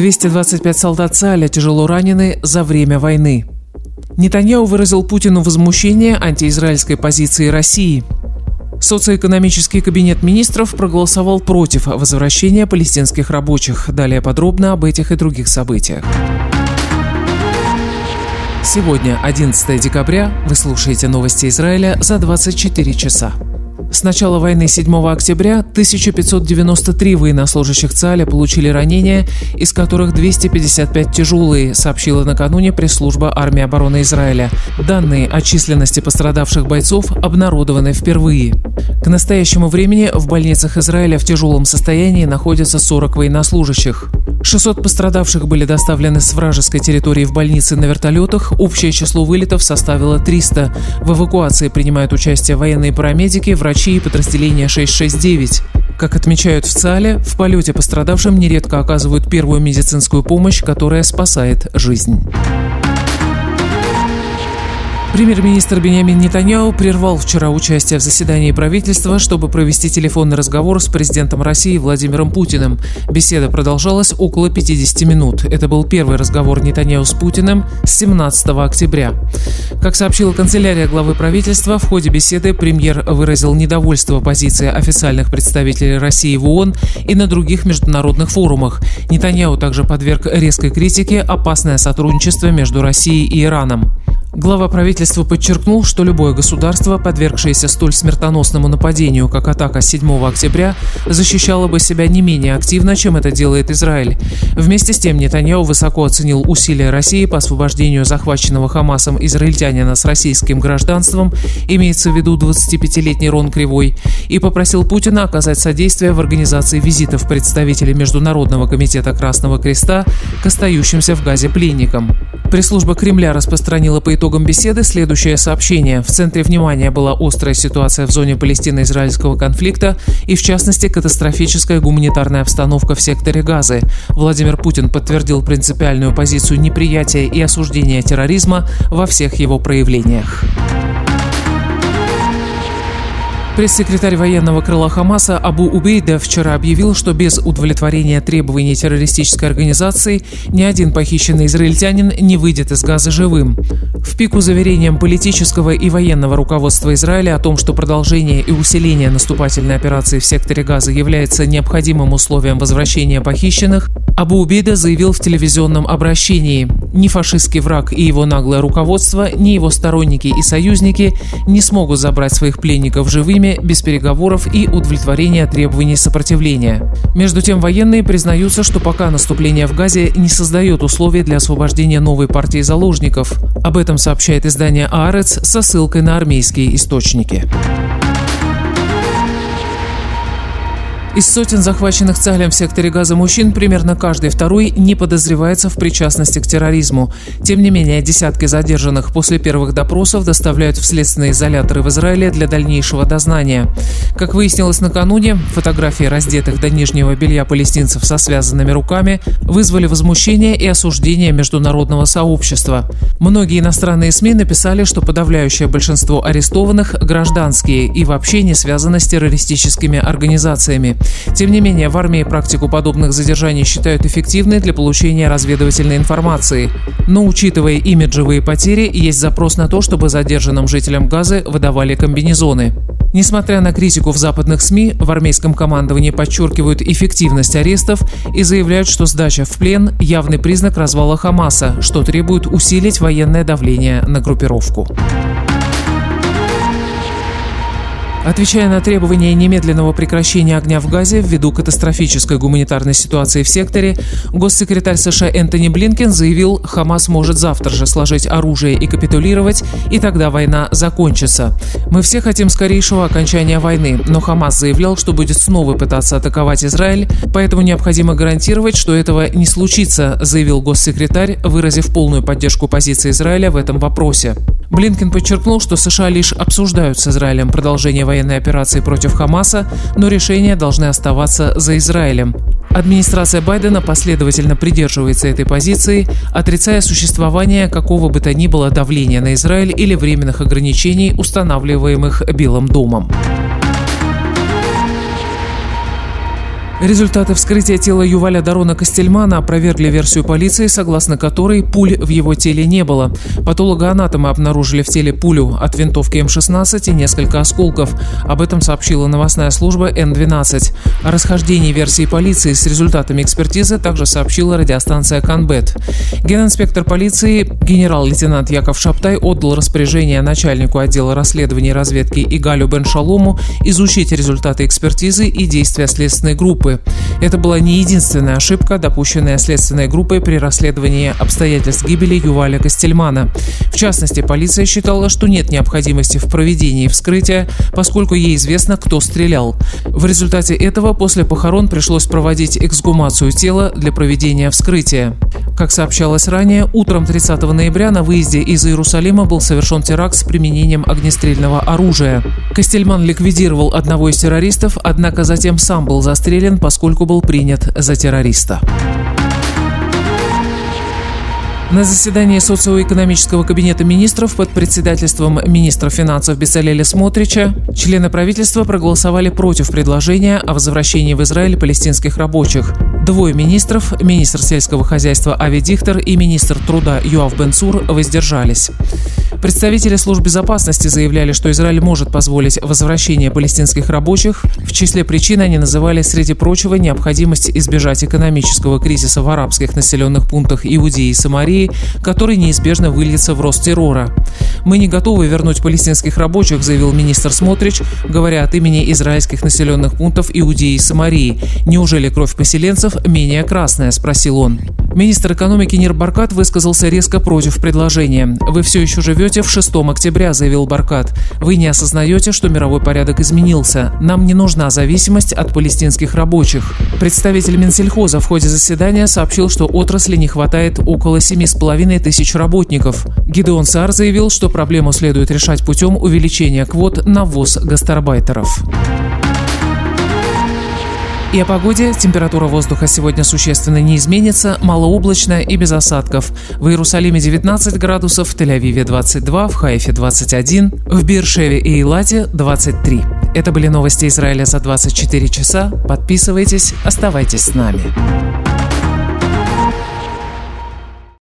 225 солдат ЦАЛЯ тяжело ранены за время войны. Нетаньяу выразил Путину возмущение антиизраильской позиции России. Социоэкономический кабинет министров проголосовал против возвращения палестинских рабочих. Далее подробно об этих и других событиях. Сегодня, 11 декабря, вы слушаете новости Израиля за 24 часа. С начала войны 7 октября 1593 военнослужащих ЦАЛЯ получили ранения, из которых 255 тяжелые, сообщила накануне пресс-служба армии обороны Израиля. Данные о численности пострадавших бойцов обнародованы впервые. К настоящему времени в больницах Израиля в тяжелом состоянии находятся 40 военнослужащих. 600 пострадавших были доставлены с вражеской территории в больницы на вертолетах. Общее число вылетов составило 300. В эвакуации принимают участие военные парамедики, врачи и подразделения 669. Как отмечают в ЦАЛе, в полете пострадавшим нередко оказывают первую медицинскую помощь, которая спасает жизнь. Премьер-министр Бениамин Нетаньяу прервал вчера участие в заседании правительства, чтобы провести телефонный разговор с президентом России Владимиром Путиным. Беседа продолжалась около 50 минут. Это был первый разговор Нетаньяу с Путиным с 17 октября. Как сообщила канцелярия главы правительства, в ходе беседы премьер выразил недовольство позиции официальных представителей России в ООН и на других международных форумах. Нетаньяу также подверг резкой критике опасное сотрудничество между Россией и Ираном. Глава правительства подчеркнул, что любое государство, подвергшееся столь смертоносному нападению, как атака 7 октября, защищало бы себя не менее активно, чем это делает Израиль. Вместе с тем Нетаньяу высоко оценил усилия России по освобождению захваченного Хамасом израильтянина с российским гражданством, имеется в виду 25-летний Рон Кривой, и попросил Путина оказать содействие в организации визитов представителей Международного комитета Красного Креста к остающимся в Газе пленникам. Пресс-служба Кремля распространила по итогам беседы следующее сообщение. В центре внимания была острая ситуация в зоне Палестино-израильского конфликта и, в частности, катастрофическая гуманитарная обстановка в секторе Газы. Владимир Путин подтвердил принципиальную позицию неприятия и осуждения терроризма во всех его проявлениях. Пресс-секретарь военного крыла Хамаса Абу Убейда вчера объявил, что без удовлетворения требований террористической организации ни один похищенный израильтянин не выйдет из Газа живым. В пику заверением политического и военного руководства Израиля о том, что продолжение и усиление наступательной операции в секторе Газа является необходимым условием возвращения похищенных, Абу Убейда заявил в телевизионном обращении «Ни фашистский враг и его наглое руководство, ни его сторонники и союзники не смогут забрать своих пленников живыми без переговоров и удовлетворения требований сопротивления. Между тем, военные признаются, что пока наступление в Газе не создает условий для освобождения новой партии заложников. Об этом сообщает издание «Аарец» со ссылкой на армейские источники. Из сотен захваченных Цалем в секторе газа мужчин примерно каждый второй не подозревается в причастности к терроризму. Тем не менее, десятки задержанных после первых допросов доставляют в следственные изоляторы в Израиле для дальнейшего дознания. Как выяснилось накануне, фотографии раздетых до нижнего белья палестинцев со связанными руками вызвали возмущение и осуждение международного сообщества. Многие иностранные СМИ написали, что подавляющее большинство арестованных – гражданские и вообще не связаны с террористическими организациями. Тем не менее, в армии практику подобных задержаний считают эффективной для получения разведывательной информации. Но учитывая имиджевые потери, есть запрос на то, чтобы задержанным жителям Газы выдавали комбинезоны. Несмотря на критику в западных СМИ, в армейском командовании подчеркивают эффективность арестов и заявляют, что сдача в плен – явный признак развала Хамаса, что требует усилить военное давление на группировку. Отвечая на требования немедленного прекращения огня в Газе ввиду катастрофической гуманитарной ситуации в секторе, госсекретарь США Энтони Блинкен заявил, Хамас может завтра же сложить оружие и капитулировать, и тогда война закончится. Мы все хотим скорейшего окончания войны, но Хамас заявлял, что будет снова пытаться атаковать Израиль, поэтому необходимо гарантировать, что этого не случится, заявил госсекретарь, выразив полную поддержку позиции Израиля в этом вопросе. Блинкен подчеркнул, что США лишь обсуждают с Израилем продолжение военной операции против Хамаса, но решения должны оставаться за Израилем. Администрация Байдена последовательно придерживается этой позиции, отрицая существование какого бы то ни было давления на Израиль или временных ограничений, устанавливаемых Белым домом. Результаты вскрытия тела Юваля Дарона Костельмана опровергли версию полиции, согласно которой пуль в его теле не было. Патологоанатомы обнаружили в теле пулю от винтовки М-16 и несколько осколков. Об этом сообщила новостная служба Н-12. О расхождении версии полиции с результатами экспертизы также сообщила радиостанция «Канбет». Генинспектор полиции генерал-лейтенант Яков Шаптай отдал распоряжение начальнику отдела расследований разведки Игалю Беншалому изучить результаты экспертизы и действия следственной группы группы. Это была не единственная ошибка, допущенная следственной группой при расследовании обстоятельств гибели Юваля Костельмана. В частности, полиция считала, что нет необходимости в проведении вскрытия, поскольку ей известно, кто стрелял. В результате этого после похорон пришлось проводить эксгумацию тела для проведения вскрытия. Как сообщалось ранее, утром 30 ноября на выезде из Иерусалима был совершен теракт с применением огнестрельного оружия. Костельман ликвидировал одного из террористов, однако затем сам был застрелен поскольку был принят за террориста. На заседании социоэкономического кабинета министров под председательством министра финансов Бесалеля Смотрича члены правительства проголосовали против предложения о возвращении в Израиль палестинских рабочих. Двое министров, министр сельского хозяйства Ави Дихтер и министр труда Юав Бенцур, воздержались. Представители служб безопасности заявляли, что Израиль может позволить возвращение палестинских рабочих. В числе причин они называли, среди прочего, необходимость избежать экономического кризиса в арабских населенных пунктах Иудеи и Самарии, который неизбежно выльется в рост террора. «Мы не готовы вернуть палестинских рабочих», заявил министр Смотрич, говоря от имени израильских населенных пунктов Иудеи и Самарии. «Неужели кровь поселенцев менее красная?» – спросил он. Министр экономики Нир Баркат высказался резко против предложения. «Вы все еще живете в 6 октября», – заявил Баркат. «Вы не осознаете, что мировой порядок изменился. Нам не нужна зависимость от палестинских рабочих». Представитель Минсельхоза в ходе заседания сообщил, что отрасли не хватает около 7,5 тысяч работников. Гидеон Сар заявил, что проблему следует решать путем увеличения квот на ввоз гастарбайтеров. И о погоде. Температура воздуха сегодня существенно не изменится, малооблачно и без осадков. В Иерусалиме 19 градусов, в Тель-Авиве 22, в Хайфе 21, в Биршеве и Илате 23. Это были новости Израиля за 24 часа. Подписывайтесь, оставайтесь с нами.